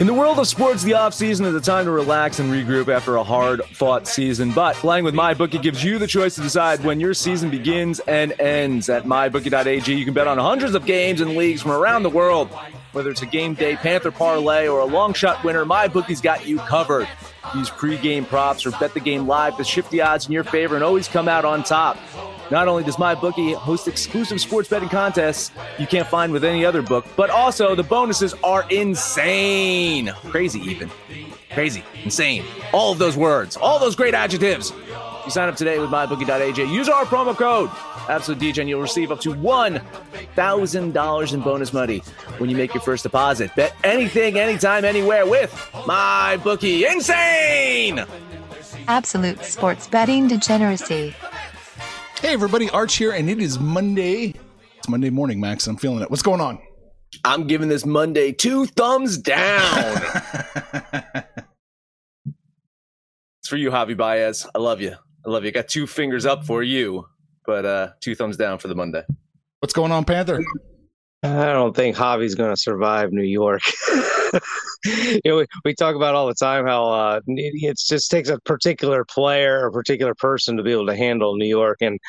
In the world of sports, the offseason is a time to relax and regroup after a hard fought season. But playing with MyBookie gives you the choice to decide when your season begins and ends. At MyBookie.ag, you can bet on hundreds of games and leagues from around the world. Whether it's a game day Panther parlay or a long shot winner, MyBookie's got you covered. Use pregame props or bet the game live to shift the odds in your favor and always come out on top. Not only does MyBookie host exclusive sports betting contests you can't find with any other book, but also the bonuses are insane. Crazy, even. Crazy, insane. All of those words, all those great adjectives. You sign up today with mybookie.ag. Use our promo code Absolute DJ, and you'll receive up to $1,000 in bonus money when you make your first deposit. Bet anything, anytime, anywhere with my bookie. Insane! Absolute sports betting degeneracy. Hey, everybody, Arch here, and it is Monday. It's Monday morning, Max. I'm feeling it. What's going on? I'm giving this Monday two thumbs down. it's for you, Javi Baez. I love you. I love you. I got two fingers up for you, but uh, two thumbs down for the Monday. What's going on, Panther? I don't think Javi's going to survive New York. you know, we, we talk about all the time how uh, it just takes a particular player or particular person to be able to handle New York, and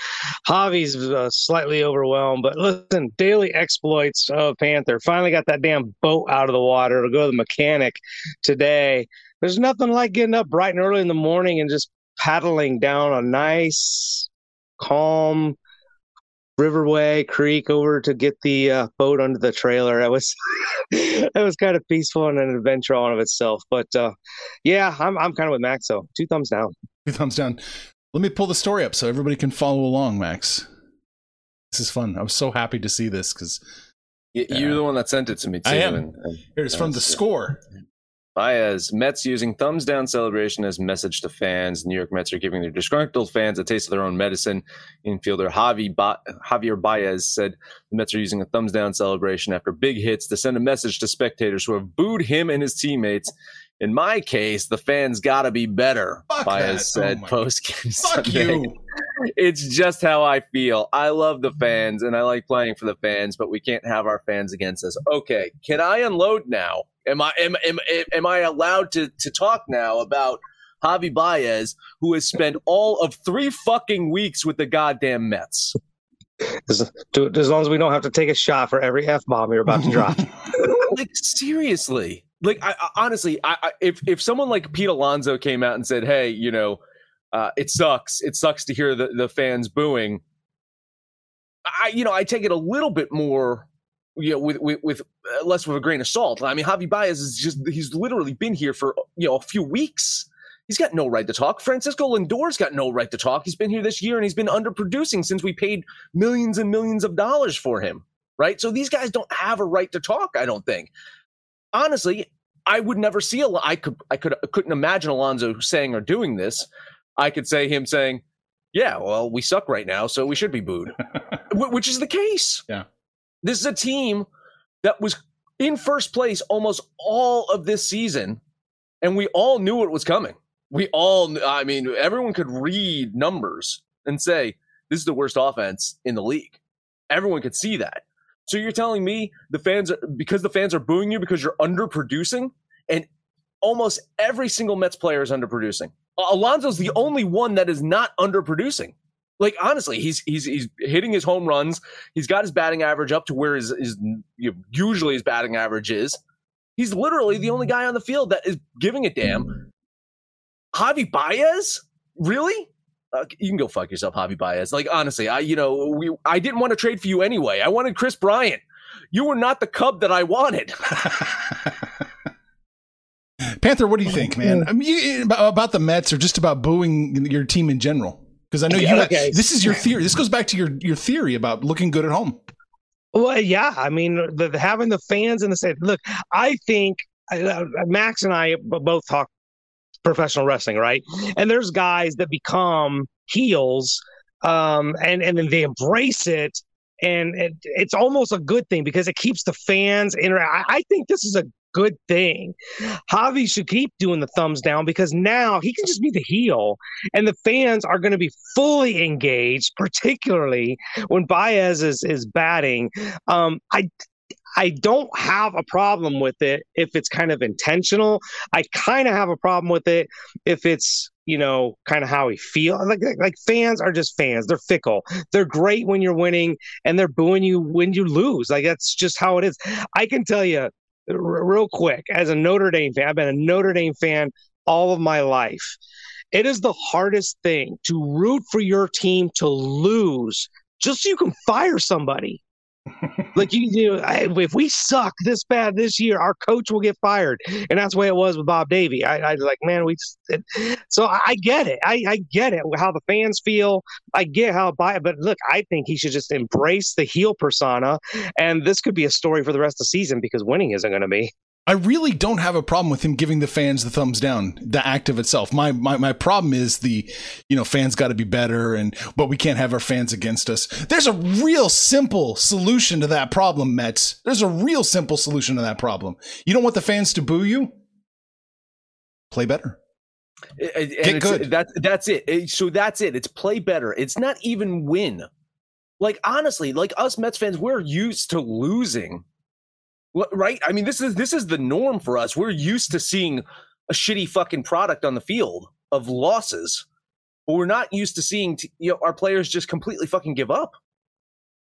Javi's uh, slightly overwhelmed. But listen, daily exploits of Panther finally got that damn boat out of the water to go to the mechanic today. There's nothing like getting up bright and early in the morning and just paddling down a nice, calm Riverway Creek over to get the uh, boat under the trailer. That was that was kind of peaceful and an adventure on of itself. But uh, yeah, I'm I'm kind of with Max. So two thumbs down. Two thumbs down. Let me pull the story up so everybody can follow along, Max. This is fun. I was so happy to see this because you're uh, the one that sent it to me. Too, I am. And, and, Here's from the score. Baez, Mets using thumbs down celebration as message to fans. New York Mets are giving their disgruntled fans a taste of their own medicine. Infielder Javi ba- Javier Baez said the Mets are using a thumbs down celebration after big hits to send a message to spectators who have booed him and his teammates. In my case, the fans gotta be better. Fuck Baez that. Oh said oh post game Fuck Sunday. you. It's just how I feel. I love the fans and I like playing for the fans, but we can't have our fans against us. Okay, can I unload now? Am I am am, am I allowed to to talk now about Javi Baez, who has spent all of three fucking weeks with the goddamn Mets? As, as long as we don't have to take a shot for every f bomb you're about to drop. like seriously, like I, I honestly, I, if if someone like Pete Alonso came out and said, "Hey, you know, uh, it sucks. It sucks to hear the, the fans booing," I you know I take it a little bit more you know, with, with, with uh, less of a grain of salt. I mean, Javi Baez is just, he's literally been here for, you know, a few weeks. He's got no right to talk. Francisco Lindor's got no right to talk. He's been here this year and he's been underproducing since we paid millions and millions of dollars for him. Right. So these guys don't have a right to talk, I don't think. Honestly, I would never see a, I could, I could, I couldn't imagine Alonso saying or doing this. I could say him saying, yeah, well, we suck right now, so we should be booed, which is the case. Yeah. This is a team that was in first place almost all of this season, and we all knew it was coming. We all, I mean, everyone could read numbers and say, this is the worst offense in the league. Everyone could see that. So you're telling me the fans, are because the fans are booing you because you're underproducing, and almost every single Mets player is underproducing. Alonso's the only one that is not underproducing. Like honestly, he's he's he's hitting his home runs. He's got his batting average up to where his, his usually his batting average is. He's literally the only guy on the field that is giving a damn. Javi Baez, really? Uh, you can go fuck yourself, Javi Baez. Like honestly, I you know we I didn't want to trade for you anyway. I wanted Kris Bryant. You were not the Cub that I wanted. Panther, what do you think, man? I mean, you, about the Mets or just about booing your team in general? Because I know you. Okay. Have, this is your theory. This goes back to your your theory about looking good at home. Well, yeah. I mean, the, the having the fans in the state. Look, I think uh, Max and I both talk professional wrestling, right? And there's guys that become heels, um, and and then they embrace it and it, it's almost a good thing because it keeps the fans in. I, I think this is a good thing. Javi should keep doing the thumbs down because now he can just be the heel, and the fans are going to be fully engaged, particularly when Baez is is batting. Um, I I don't have a problem with it if it's kind of intentional. I kind of have a problem with it if it's you know kind of how he feels. Like like fans are just fans. They're fickle. They're great when you're winning, and they're booing you when you lose. Like that's just how it is. I can tell you r- real quick as a Notre Dame fan. I've been a Notre Dame fan all of my life. It is the hardest thing to root for your team to lose just so you can fire somebody like you do, if we suck this bad this year, our coach will get fired, and that's the way it was with Bob Davie. I, I like, man, we. Just, it, so I get it. I, I get it. How the fans feel. I get how by but look, I think he should just embrace the heel persona, and this could be a story for the rest of the season because winning isn't going to be. I really don't have a problem with him giving the fans the thumbs down, the act of itself. My my my problem is the, you know, fans got to be better and but we can't have our fans against us. There's a real simple solution to that problem, Mets. There's a real simple solution to that problem. You don't want the fans to boo you? Play better. And Get good. That's that's it. So that's it. It's play better. It's not even win. Like honestly, like us Mets fans, we're used to losing right? I mean, this is this is the norm for us. We're used to seeing a shitty fucking product on the field of losses, but we're not used to seeing t- you know our players just completely fucking give up.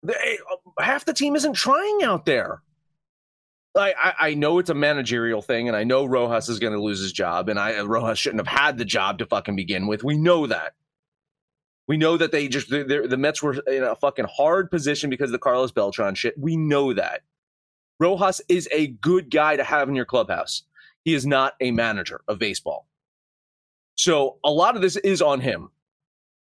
They, uh, half the team isn't trying out there. I, I, I know it's a managerial thing, and I know Rojas is going to lose his job, and I Rojas shouldn't have had the job to fucking begin with. We know that. We know that they just the Mets were in a fucking hard position because of the Carlos Beltran shit. We know that. Rojas is a good guy to have in your clubhouse. He is not a manager of baseball. So a lot of this is on him.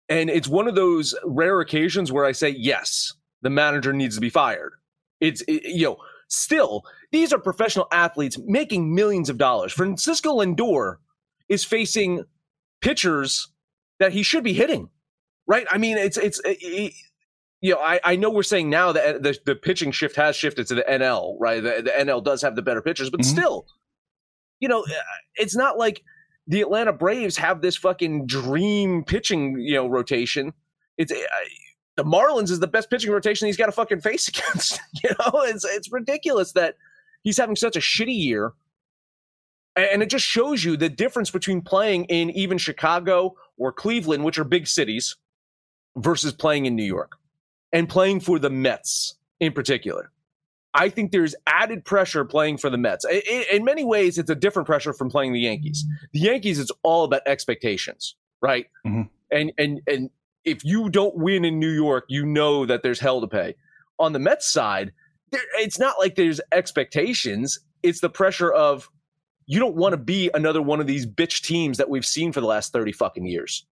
And it's one of those rare occasions where I say, yes, the manager needs to be fired. It's, it, you know, still, these are professional athletes making millions of dollars. Francisco Lindor is facing pitchers that he should be hitting, right? I mean, it's, it's, it, you know, I, I know we're saying now that the, the pitching shift has shifted to the NL, right? The, the NL does have the better pitchers, but mm-hmm. still, you know, uh, it's not like the Atlanta Braves have this fucking dream pitching, you know, rotation. It's uh, the Marlins is the best pitching rotation he's got to fucking face against. you know, it's it's ridiculous that he's having such a shitty year. And it just shows you the difference between playing in even Chicago or Cleveland, which are big cities, versus playing in New York and playing for the Mets in particular. I think there's added pressure playing for the Mets. In, many ways, it's a different pressure from playing the Yankees. The Yankees, it's all about expectations, right? Mm-hmm. And and and if you don't win in New York, you know that there's hell to pay. On the Mets side, there, it's not like there's expectations. It's the pressure of you don't want to be another one of these bitch teams that we've seen for the last 30 fucking years.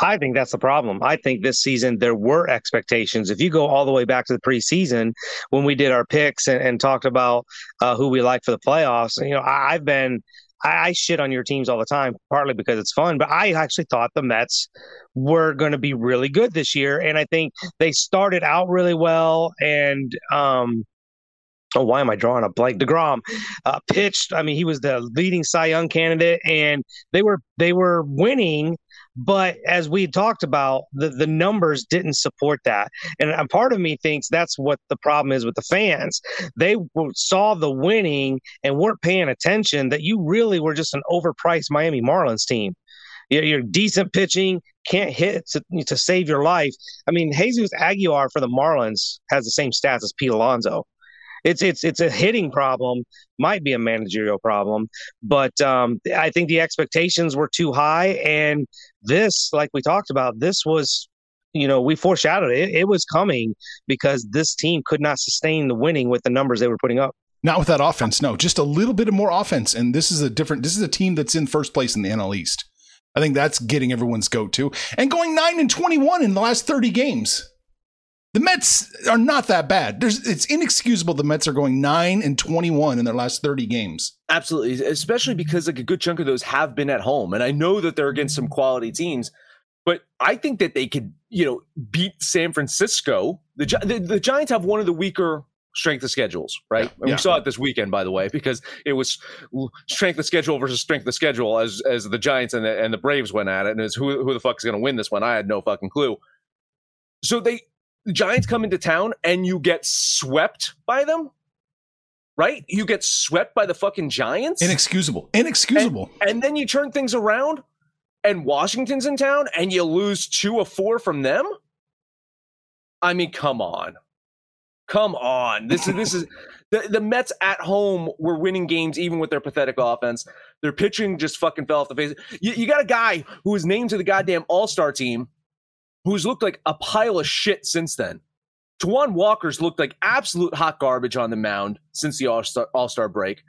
I think that's the problem. I think this season there were expectations. If you go all the way back to the preseason when we did our picks and, and talked about uh, who we like for the playoffs, you know, I, have been I, I, shit on your teams all the time, partly because it's fun, but I actually thought the Mets were going to be really good this year, and I think they started out really well, and um, oh, why am I drawing a blank? Degrom uh, pitched. I mean, he was the leading Cy Young candidate, and they were they were winning. But as we talked about, the, the numbers didn't support that. And a part of me thinks that's what the problem is with the fans. They saw the winning and weren't paying attention that you really were just an overpriced Miami Marlins team. You're, you're decent pitching, can't hit to, to save your life. I mean, Jesus Aguilar for the Marlins has the same stats as Pete Alonso it's it's it's a hitting problem, might be a managerial problem, but um, I think the expectations were too high, and this, like we talked about, this was. You know, we foreshadowed it. It was coming because this team could not sustain the winning with the numbers they were putting up. Not with that offense, no. Just a little bit of more offense, and this is a different. This is a team that's in first place in the NL East. I think that's getting everyone's go to, and going nine and twenty-one in the last thirty games. The Mets are not that bad. There's, it's inexcusable the Mets are going 9 and 21 in their last 30 games. Absolutely, especially because like a good chunk of those have been at home and I know that they're against some quality teams, but I think that they could, you know, beat San Francisco. The the, the Giants have one of the weaker strength of schedules, right? Yeah, yeah. We saw it this weekend, by the way, because it was strength of schedule versus strength of schedule as as the Giants and the, and the Braves went at it, and it's who who the fuck is going to win this one? I had no fucking clue. So they Giants come into town and you get swept by them, right? You get swept by the fucking Giants. Inexcusable. Inexcusable. And, and then you turn things around and Washington's in town and you lose two of four from them. I mean, come on. Come on. This is this is the, the Mets at home were winning games even with their pathetic offense. Their pitching just fucking fell off the face. You, you got a guy who was named to the goddamn All-Star team who's looked like a pile of shit since then. Taijuan Walker's looked like absolute hot garbage on the mound since the All Star break.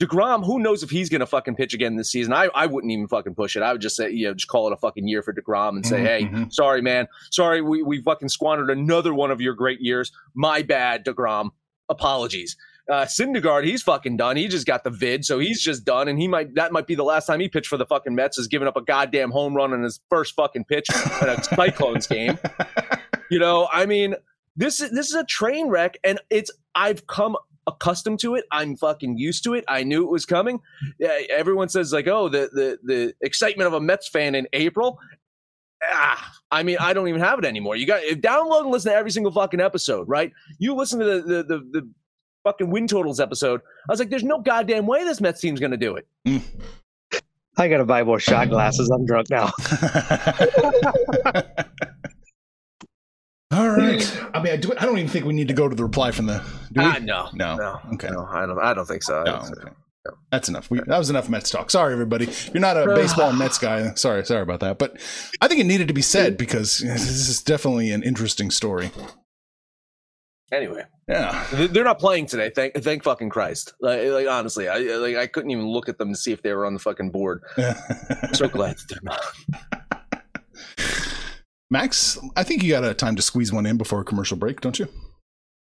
DeGrom, who knows if he's going to fucking pitch again this season? I, I wouldn't even fucking push it. I would just say, you know, just call it a fucking year for DeGrom and say, mm-hmm. hey, sorry, man. Sorry, we, we fucking squandered another one of your great years. My bad, DeGrom. Apologies. Uh, Syndergaard, he's fucking done. He just got the vid, so he's just done. And he might that might be the last time he pitched for the fucking Mets is giving up a goddamn home run on his first fucking pitch in a Cyclones game. You know, I mean, this is this is a train wreck, and it's I've come accustomed to it. I'm fucking used to it. I knew it was coming. Yeah, Everyone says like, oh, the the the excitement of a Mets fan in April. Ah, I mean, I don't even have it anymore. You got download and listen to every single fucking episode, right? You listen to the the the, the fucking win totals episode. I was like, there's no goddamn way this Mets team's going to do it. Mm. I got to buy more shot glasses. I'm drunk now. All right. I mean, I, do, I don't even think we need to go to the reply from the. Do we? Uh, no, no, no. Okay. No, I don't. I don't think so. No, okay. no. That's enough. We, that was enough Mets talk. Sorry, everybody. If you're not a baseball Mets guy, sorry, sorry about that. But I think it needed to be said because this is definitely an interesting story. Anyway, yeah, they're not playing today. Thank, thank fucking Christ. Like, like honestly, I like I couldn't even look at them to see if they were on the fucking board. so glad that they're not. Max, I think you got a time to squeeze one in before a commercial break, don't you?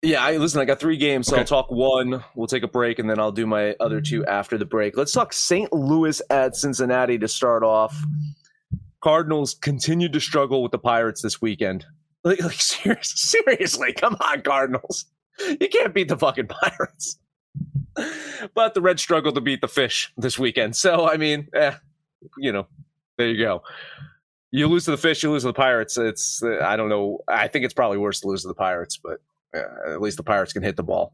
Yeah, I listen. I got three games, so okay. I'll talk one. We'll take a break, and then I'll do my other two after the break. Let's talk St. Louis at Cincinnati to start off. Cardinals continued to struggle with the Pirates this weekend. Like, like seriously, come on, Cardinals. You can't beat the fucking Pirates. But the Reds struggled to beat the Fish this weekend. So, I mean, eh, you know, there you go. You lose to the Fish, you lose to the Pirates. It's, I don't know. I think it's probably worse to lose to the Pirates, but yeah, at least the Pirates can hit the ball.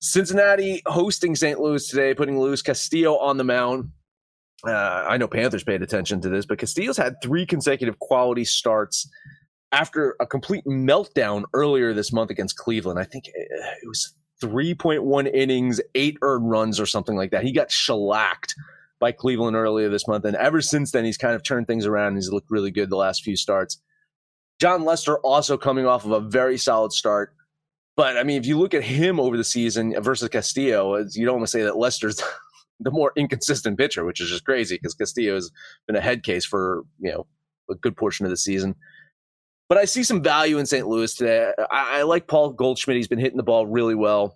Cincinnati hosting St. Louis today, putting Luis Castillo on the mound. Uh, I know Panthers paid attention to this, but Castillo's had three consecutive quality starts after a complete meltdown earlier this month against Cleveland. I think eh, it was 3.1 innings, eight earned runs, or something like that. He got shellacked by Cleveland earlier this month. And ever since then, he's kind of turned things around. He's looked really good the last few starts. Jon Lester also coming off of a very solid start. But I mean, if you look at him over the season versus Castillo, you don't want to say that Lester's the more inconsistent pitcher, which is just crazy because Castillo has been a head case for, you know, a good portion of the season. But I see some value in St. Louis today. I, I like Paul Goldschmidt. He's been hitting the ball really well.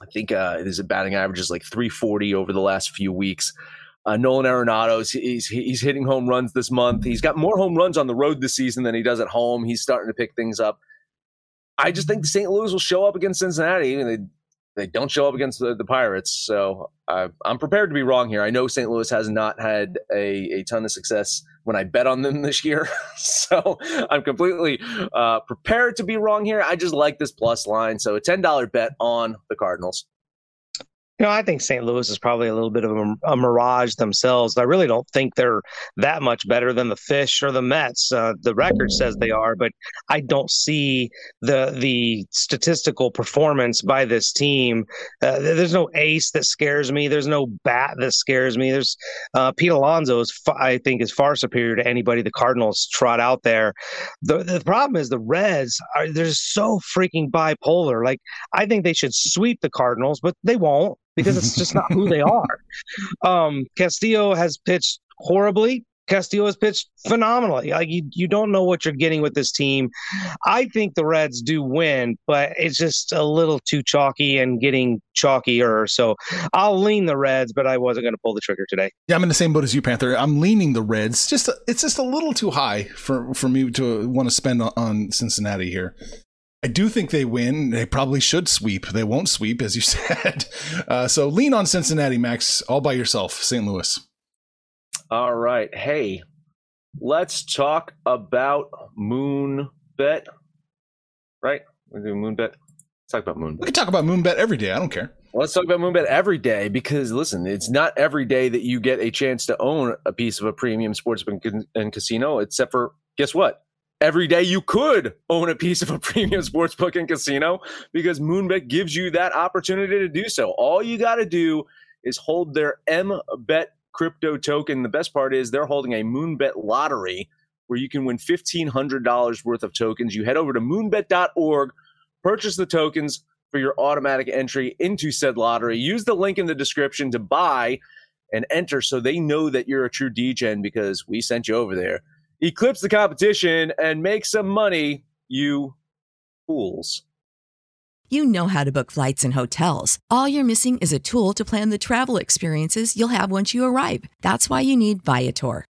I think uh, his batting average is like 340 over the last few weeks. Uh, Nolan Arenado's he's he's hitting home runs this month. He's got more home runs on the road this season than he does at home. He's starting to pick things up. I just think St. Louis will show up against Cincinnati. They they don't show up against the, the Pirates. So I, I'm prepared to be wrong here. I know St. Louis has not had a, a ton of success when I bet on them this year. so I'm completely uh, prepared to be wrong here. I just like this plus line. So a $10 bet on the Cardinals. You know, I think St. Louis is probably a little bit of a, a, mirage themselves. I really don't think they're that much better than the Fish or the Mets. Uh, the record says they are, but I don't see the the statistical performance by this team. Uh, there's no ace that scares me. There's no bat that scares me. There's uh, Pete Alonso is I think is far superior to anybody the Cardinals trot out there. The the problem is the Reds are they're so freaking bipolar. Like I think they should sweep the Cardinals, but they won't because it's just not who they are. Um, Castillo has pitched horribly. Castillo has pitched phenomenally. Like you, you don't know what you're getting with this team. I think the Reds do win, but it's just a little too chalky and getting chalkier. So I'll lean the Reds, but I wasn't going to pull the trigger today. Yeah, I'm in the same boat as you, Panther. I'm leaning the Reds. Just it's just a little too high for for me to want to spend on, on Cincinnati here. I do think they win. They probably should sweep. They won't sweep, as you said. Uh, so lean on Cincinnati, Max, all by yourself, St. Louis. All right. Hey, let's talk about Moon Bet. Right? We do Moon Bet. Let's talk about Moon Bet. We can talk about Moon Bet every day. I don't care. Let's talk about Moonbet every day because listen, it's not every day that you get a chance to own a piece of a premium sports and casino, except for guess what? Every day you could own a piece of a premium sports book and casino because Moonbet gives you that opportunity to do so. All you got to do is hold their MBET crypto token. The best part is they're holding a Moonbet lottery where you can win $1,500 worth of tokens. You head over to moonbet.org, purchase the tokens for your automatic entry into said lottery. Use the link in the description to buy and enter so they know that you're a true DGen because we sent you over there eclipse the competition and make some money, you fools. You know how to book flights and hotels. All you're missing is a tool to plan the travel experiences you'll have once you arrive. That's why you need Viator.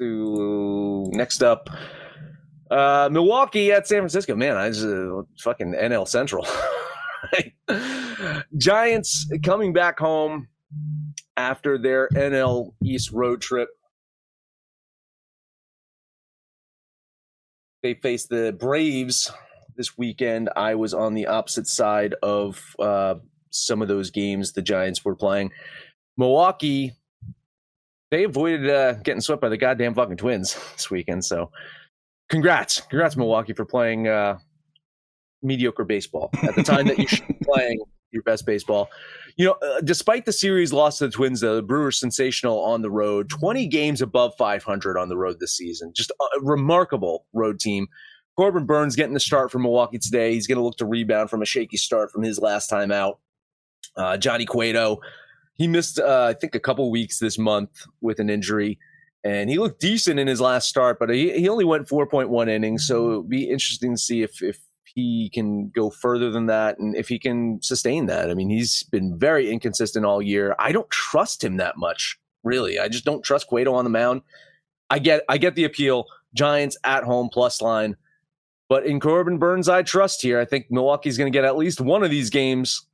to next up. Uh, Milwaukee at San Francisco. Man, I just uh, fucking NL Central. Giants coming back home after their NL East road trip. They face the Braves this weekend. I was on the opposite side of uh, some of those games the Giants were playing. Milwaukee they avoided uh, getting swept by the goddamn fucking Twins this weekend. So, congrats, congrats, Milwaukee, for playing uh, mediocre baseball at the time that you should be playing your best baseball. You know, uh, despite the series loss to the Twins, the Brewers sensational on the road, 20 games above 500 on the road this season. Just a remarkable road team. Corbin Burnes getting the start for Milwaukee today. He's going to look to rebound from a shaky start from his last time out. Uh, Johnny Cueto he missed, uh, I think, a couple weeks this month with an injury, and he looked decent in his last start, but he, he only went 4.1 innings. So it'll be interesting to see if if he can go further than that and if he can sustain that. I mean, he's been very inconsistent all year. I don't trust him that much, really. I just don't trust Cueto on the mound. I get I get the appeal. Giants at home plus line. But in Corbin Burnes, I trust here. I think Milwaukee's going to get at least one of these games,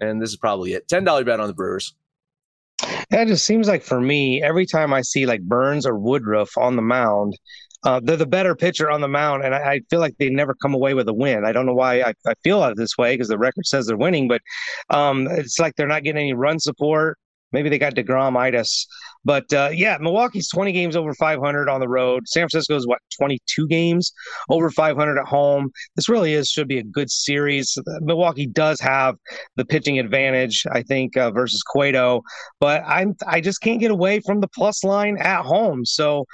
and this is probably it. Ten dollar bet on the Brewers. That just seems like for me, every time I see like Burnes or Woodruff on the mound, uh, they're the better pitcher on the mound, and I, I, feel like they never come away with a win. I don't know why I, I feel this way because the record says they're winning, but um, it's like they're not getting any run support. Maybe they got Degromitis. But uh, yeah, Milwaukee's 20 games over 500 on the road. San Francisco's what 22 games over 500 at home. This really is should be a good series. Milwaukee does have the pitching advantage, I think, uh, versus Cueto, but I'm I just can't get away from the plus line at home. So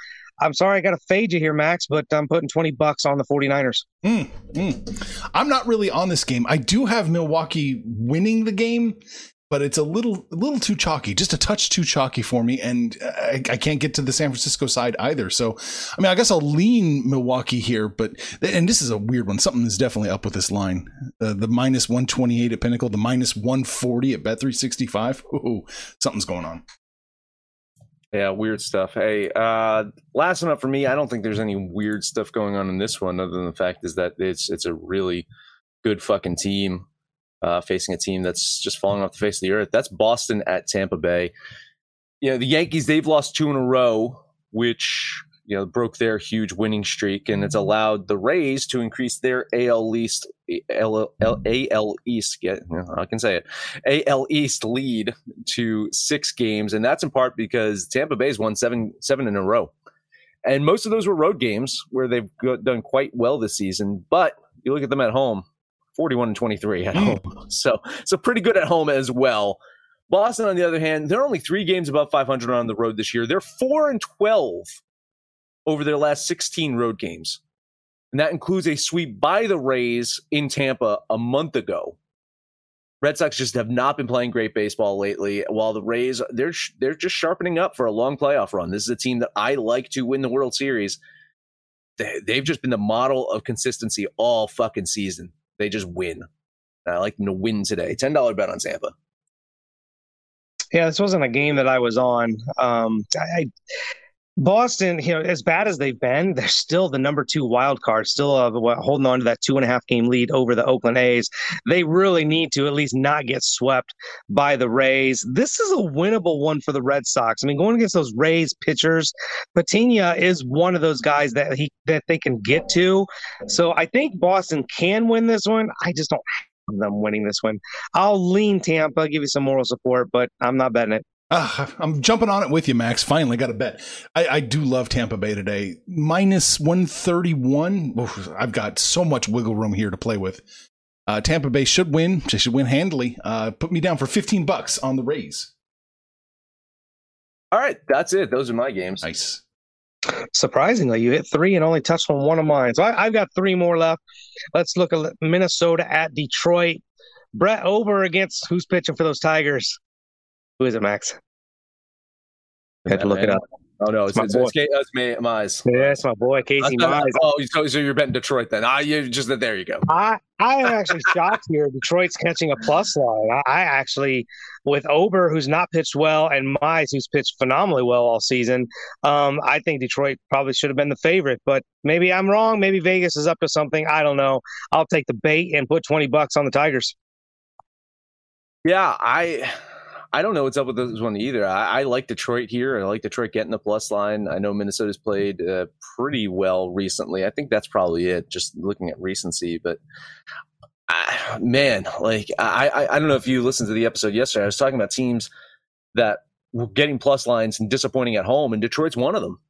I'm sorry I got to fade you here, Max, but I'm putting 20 bucks on the 49ers. Mm, mm. I'm not really on this game. I do have Milwaukee winning the game, but it's a little a little too chalky, just a touch too chalky for me, and I, I, can't get to the San Francisco side either. So, I mean, I guess I'll lean Milwaukee here, but and this is a weird one. Something is definitely up with this line. Uh, the minus one twenty eight at Pinnacle, the minus one forty at Bet three sixty five. Ooh, something's going on. Yeah, weird stuff. Hey, uh, last one up for me. I don't think there's any weird stuff going on in this one, other than the fact is that it's it's a really good fucking team uh, facing a team that's just falling off the face of the earth. That's Boston at Tampa Bay. You know, the Yankees, they've lost two in a row, which, you know, broke their huge winning streak, and it's allowed the Rays to increase their AL East, AL, AL East, yeah, I can say it, AL East lead to six games. And that's in part because Tampa Bay's won seven, seven in a row. And most of those were road games where they've done quite well this season. But you look at them at home, 41 and 23 at hmm. home. So, so pretty good at home as well. Boston, on the other hand, they're only three games above 500 on the road this year. They're four and 12 over their last 16 road games. And that includes a sweep by the Rays in Tampa a month ago. Red Sox just have not been playing great baseball lately. While the Rays, they're they're just sharpening up for a long playoff run. This is a team that I like to win the World Series. They, they've just been the model of consistency all fucking season. They just win. I like them to win today. Ten dollar bet on Tampa. Yeah, this wasn't a game that I was on. Um, I, Boston, you know, as bad as they've been, they're still the number two wild card, still uh, holding on to that two and a half game lead over the Oakland A's. They really need to at least not get swept by the Rays. This is a winnable one for the Red Sox. I mean, going against those Rays pitchers, Patino is one of those guys that he that they can get to. So I think Boston can win this one. I just don't have them winning this one. I'll lean Tampa, give you some moral support, but I'm not betting it. Uh, I'm jumping on it with you, Max. Finally got a bet. I, I do love Tampa Bay today. Minus 131. Oof, I've got so much wiggle room here to play with. Uh, Tampa Bay should win. They should win handily. Uh, put me down for 15 bucks on the Rays. All right. That's it. Those are my games. Nice. Surprisingly, you hit three and only touched on one of mine. So I, I've got three more left. Let's look at Minnesota at Detroit. Brett Ober against who's pitching for those Tigers? Who is it, Max? I had to look it up. Oh no, it's, it's, it's, it's, it's me, Mize. Yeah, it's my boy Casey Mize. Oh, so, so you're betting Detroit then? Ah, you just there you go. I I am actually shocked here. Detroit's catching a plus line. I, I, actually, with Ober, who's not pitched well, and Mize, who's pitched phenomenally well all season, um, I think Detroit probably should have been the favorite. But maybe I'm wrong. Maybe Vegas is up to something. I don't know. I'll take the bait and put twenty bucks on the Tigers. Yeah, I I don't know what's up with this one either. I, I, like Detroit here. I like Detroit getting the plus line. I know Minnesota's played uh, pretty well recently. I think that's probably it, just looking at recency. But uh, man, like I, I, I don't know if you listened to the episode yesterday. I was talking about teams that were getting plus lines and disappointing at home, and Detroit's one of them.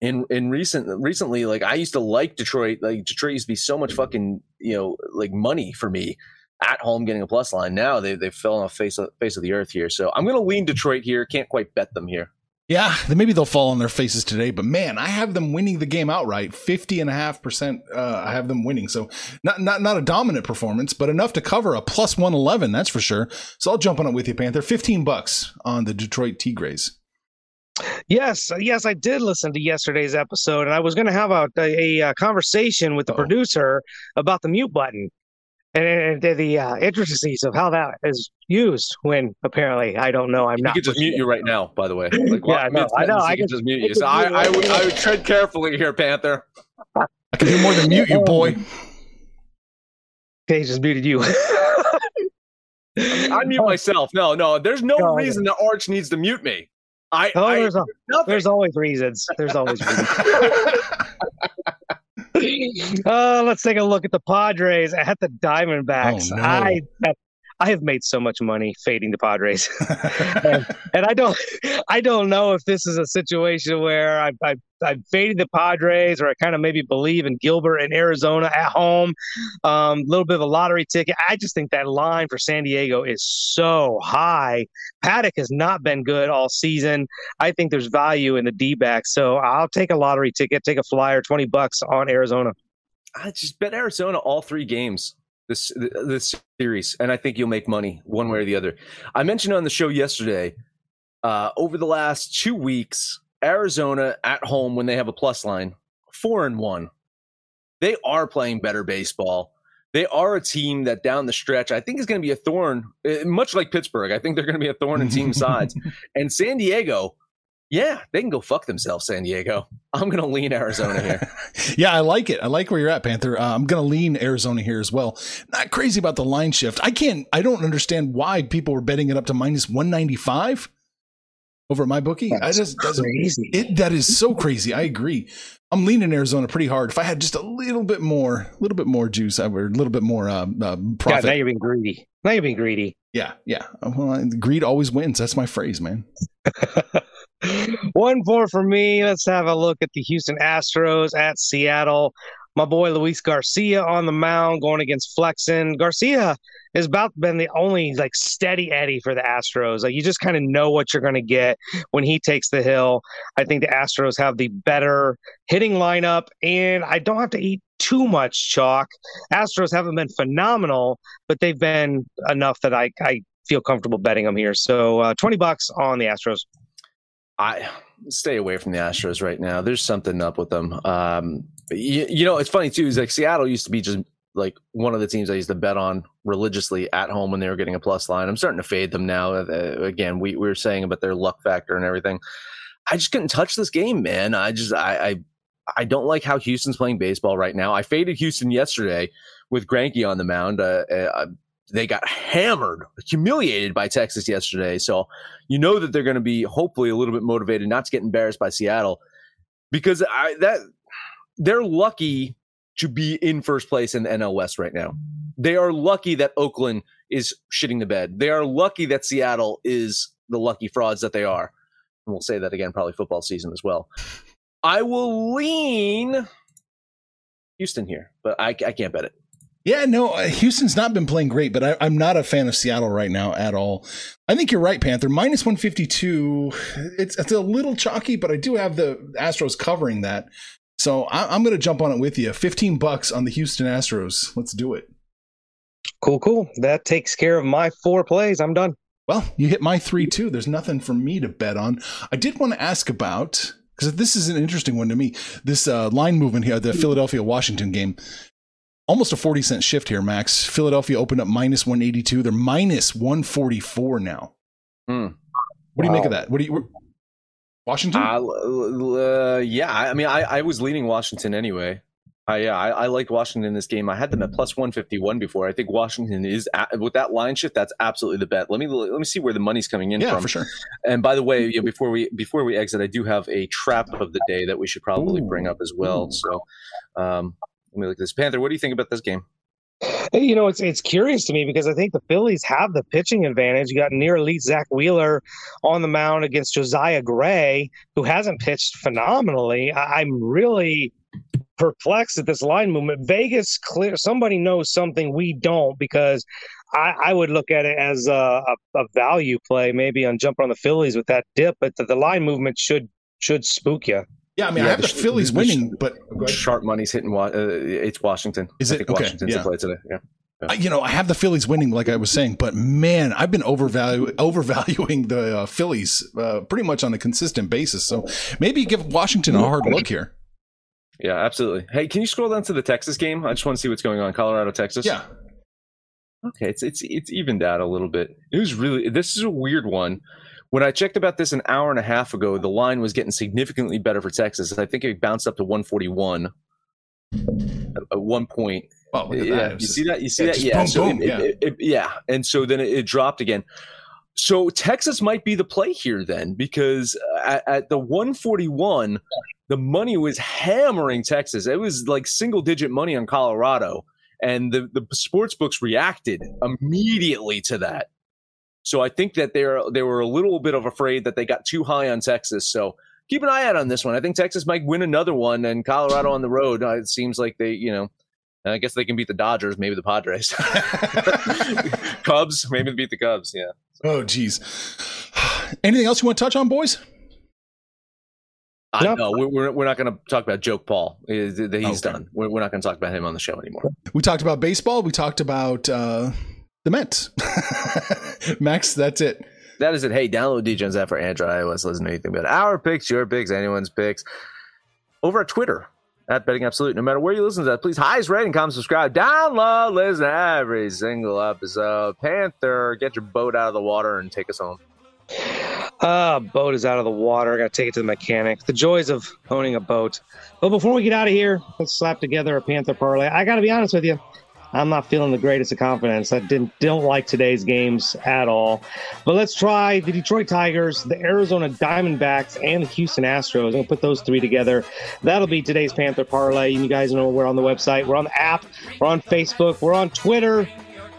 In in recent recently, like I used to like Detroit. Like Detroit used to be so much fucking you know like money for me at home getting a plus line. Now they they fell on the face of, face of the earth here. So I'm going to lean Detroit here. Can't quite bet them here. Yeah, maybe they'll fall on their faces today, but man, I have them winning the game outright. 50 and a half percent, uh, I have them winning. So not, not, not a dominant performance, but enough to cover a plus 111. That's for sure. So I'll jump on it with you, Panther. 15 bucks on the Detroit Tigres. Yes, yes, I did listen to yesterday's episode, and I was going to have a, a, a, conversation with the Uh-oh. producer about the mute button and, and the uh, intricacies of how that is used when apparently I don't know. I'm you not. can just mute you right now, by the way. Like, yeah, no, I know. I can just mute you. So I, I, would, I would tread carefully here, Panther. I can do more than mute you, boy. Okay, just muted you. I mute myself. No, no. There's no, no reason the Arch needs to mute me. I, oh, I there's, a, there's always reasons. There's always reasons. Uh, let's take a look at the Padres at the Diamondbacks. Oh, no. I I have made so much money fading the Padres, and, and, I don't, I don't know if this is a situation where I, I, I faded the Padres, or I kind of maybe believe in Gilbert in Arizona at home. A um, little bit of a lottery ticket. I just think that line for San Diego is so high. Paddock has not been good all season. I think there's value in the D back, so I'll take a lottery ticket, take a flyer, twenty bucks on Arizona. I just bet Arizona all three games this this series, and I think you'll make money one way or the other. I mentioned on the show yesterday. Uh, over the last two weeks, Arizona at home when they have a plus line, four and one. They are playing better baseball. They are a team that down the stretch, I think is going to be a thorn, eh, much like Pittsburgh. I think they're going to be a thorn in team sides. And San Diego, yeah, they can go fuck themselves, San Diego. I'm going to lean Arizona here. yeah, I like it. I like where you're at, Panther. Uh, I'm going to lean Arizona here as well. Not crazy about the line shift. I can't, I don't understand why people were betting it up to minus 195 over my bookie. That's I just crazy. It, that is so crazy. I agree. I'm leaning Arizona pretty hard. If I had just a little bit more, a little bit more juice, I would a little bit more uh, uh, profit. Yeah, now you're being greedy. Now you're being greedy. Yeah, yeah. Well, greed always wins. That's my phrase, man. One four for me. Let's have a look at the Houston Astros at Seattle. My boy Luis Garcia on the mound going against Flexen. Garcia has about been the only like steady Eddie for the Astros. Like you just kind of know what you're going to get when he takes the hill. I think the Astros have the better hitting lineup, and I don't have to eat too much chalk. Astros haven't been phenomenal, but they've been enough that I I feel comfortable betting them here. So uh, twenty bucks on the Astros. I stay away from the Astros right now. There's something up with them. Um, you, you, know, it's funny too. Is like Seattle used to be just like one of the teams I used to bet on religiously at home when they were getting a plus line. I'm starting to fade them now. Uh, again, we, we were saying about their luck factor and everything. I just couldn't touch this game, man. I just I, I I don't like how Houston's playing baseball right now. I faded Houston yesterday with Greinke on the mound. Uh, uh, they got hammered, humiliated by Texas yesterday. So you know that they're going to be hopefully a little bit motivated not to get embarrassed by Seattle because I that they're lucky to be in first place in the NL West right now. They are lucky that Oakland is shitting the bed. They are lucky that Seattle is the lucky frauds that they are. And we'll say that again, probably football season as well. I will lean Houston here, but I, I can't bet it. Yeah, no, uh, Houston's not been playing great, but I, am not a fan of Seattle right now at all. I think you're right, Panther. Minus 152. It's, it's a little chalky, but I do have the Astros covering that. So I, am going to jump on it with you. 15 bucks on the Houston Astros. Let's do it. Cool, cool. That takes care of my four plays. I'm done. Well, you hit my three too. There's nothing for me to bet on. I did want to ask about because this is an interesting one to me. This uh, line movement here, the Philadelphia Washington game almost a 40 cent shift here, Max. Philadelphia opened up minus 182. They're minus 144 now. Hmm. What do you make of that? What do you Washington? Uh, uh, yeah, I mean, I, I was leaning Washington anyway. I, yeah, I, I like Washington in this game. I had them at plus 151 before. I think Washington is at, with that line shift. That's absolutely the bet. Let me let me see where the money's coming in yeah, from. for sure. And by the way, you know, before we before we exit, I do have a trap of the day that we should probably Ooh. bring up as well. So, um, let me look at this. Panther, what do you think about this game? You know, it's it's curious to me because I think the Phillies have the pitching advantage. You got near elite Zack Wheeler on the mound against Josiah Gray, who hasn't pitched phenomenally. I, am really perplexed at this line movement. Vegas clear somebody knows something we don't because I, I would look at it as a, a, a, value play, maybe on jumping on the Phillies with that dip, but the, the line movement should should spook you. Yeah, I mean, yeah, I have the, the Phillies the, winning, but sharp money's hitting. Uh, it's Washington. Is it okay? Washington's yeah. play today. Yeah. yeah. you know, I have the Phillies winning, like I was saying, but man, I've been overvalu- overvaluing the uh, Phillies uh, pretty much on a consistent basis. So maybe give Washington a hard look here. Yeah, absolutely. Hey, can you scroll down to the Texas game? I just want to see what's going on. Colorado, Texas. Yeah. Okay, it's it's it's evened out a little bit. It was really this is a weird one when I checked about this an hour and a half ago, the line was getting significantly better for Texas. I think it bounced up to 141 at one point. Oh, yeah, you see that? You see yeah, that? Yeah. Boom, so boom, it, yeah. It, it, yeah. And so then it, dropped again. So Texas might be the play here then, because at, at the 141, the money was hammering Texas. It was like single digit money on Colorado. and the the sports books reacted immediately to that. So I think that they're they were a little bit of afraid that they got too high on Texas. So keep an eye out on this one. I think Texas might win another one, and Colorado on the road. Uh, it seems like they, you know, I guess they can beat the Dodgers, maybe the Padres, Cubs, maybe beat the Cubs. Yeah. Oh, geez. Anything else you want to touch on, boys? I no, we're, we're not going to talk about Joke Paul. He's okay. done. We're, we're not going to talk about him on the show anymore. We talked about baseball. We talked about uh, the Mets. Max, that's it. That is it. Hey, download DJ's app for Android, iOS. Listen to anything but our picks, your picks, anyone's picks. Over at Twitter, at Betting Absolute. No matter where you listen to that, please highest rating, comment, subscribe, download, listen to every single episode. Panther, get your boat out of the water and take us home. Ah, uh, boat is out of the water. I got to take it to the mechanic. The joys of owning a boat. But before we get out of here, let's slap together a Panther parlay. I got to be honest with you. I'm not feeling the greatest of confidence. I didn't don't like today's games at all. But let's try the Detroit Tigers, the Arizona Diamondbacks, and the Houston Astros. I'm gonna put those three together. That'll be today's Panther parlay. You guys know we're on the website, we're on the app, we're on Facebook, we're on Twitter.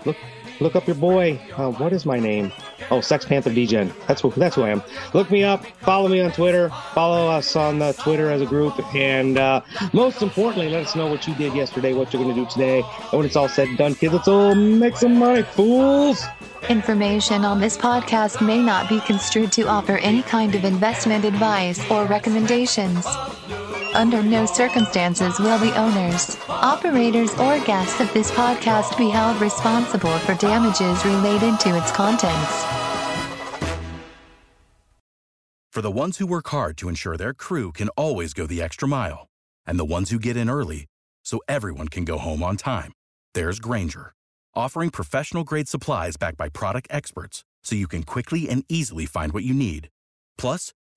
Look look up your boy. Uh, what is my name? Oh, Sex Panther DGen. That's who, that's who I am. Look me up. Follow me on Twitter. Follow us on the Twitter as a group. And uh, most importantly, let us know what you did yesterday, what you're going to do today. And when it's all said and done, kids, let's all make some money, fools. Information on this podcast may not be construed to offer any kind of investment advice or recommendations. Under no circumstances will the owners, operators, or guests of this podcast be held responsible for damages related to its contents. For the ones who work hard to ensure their crew can always go the extra mile, and the ones who get in early so everyone can go home on time, there's Grainger, offering professional grade supplies backed by product experts so you can quickly and easily find what you need. Plus,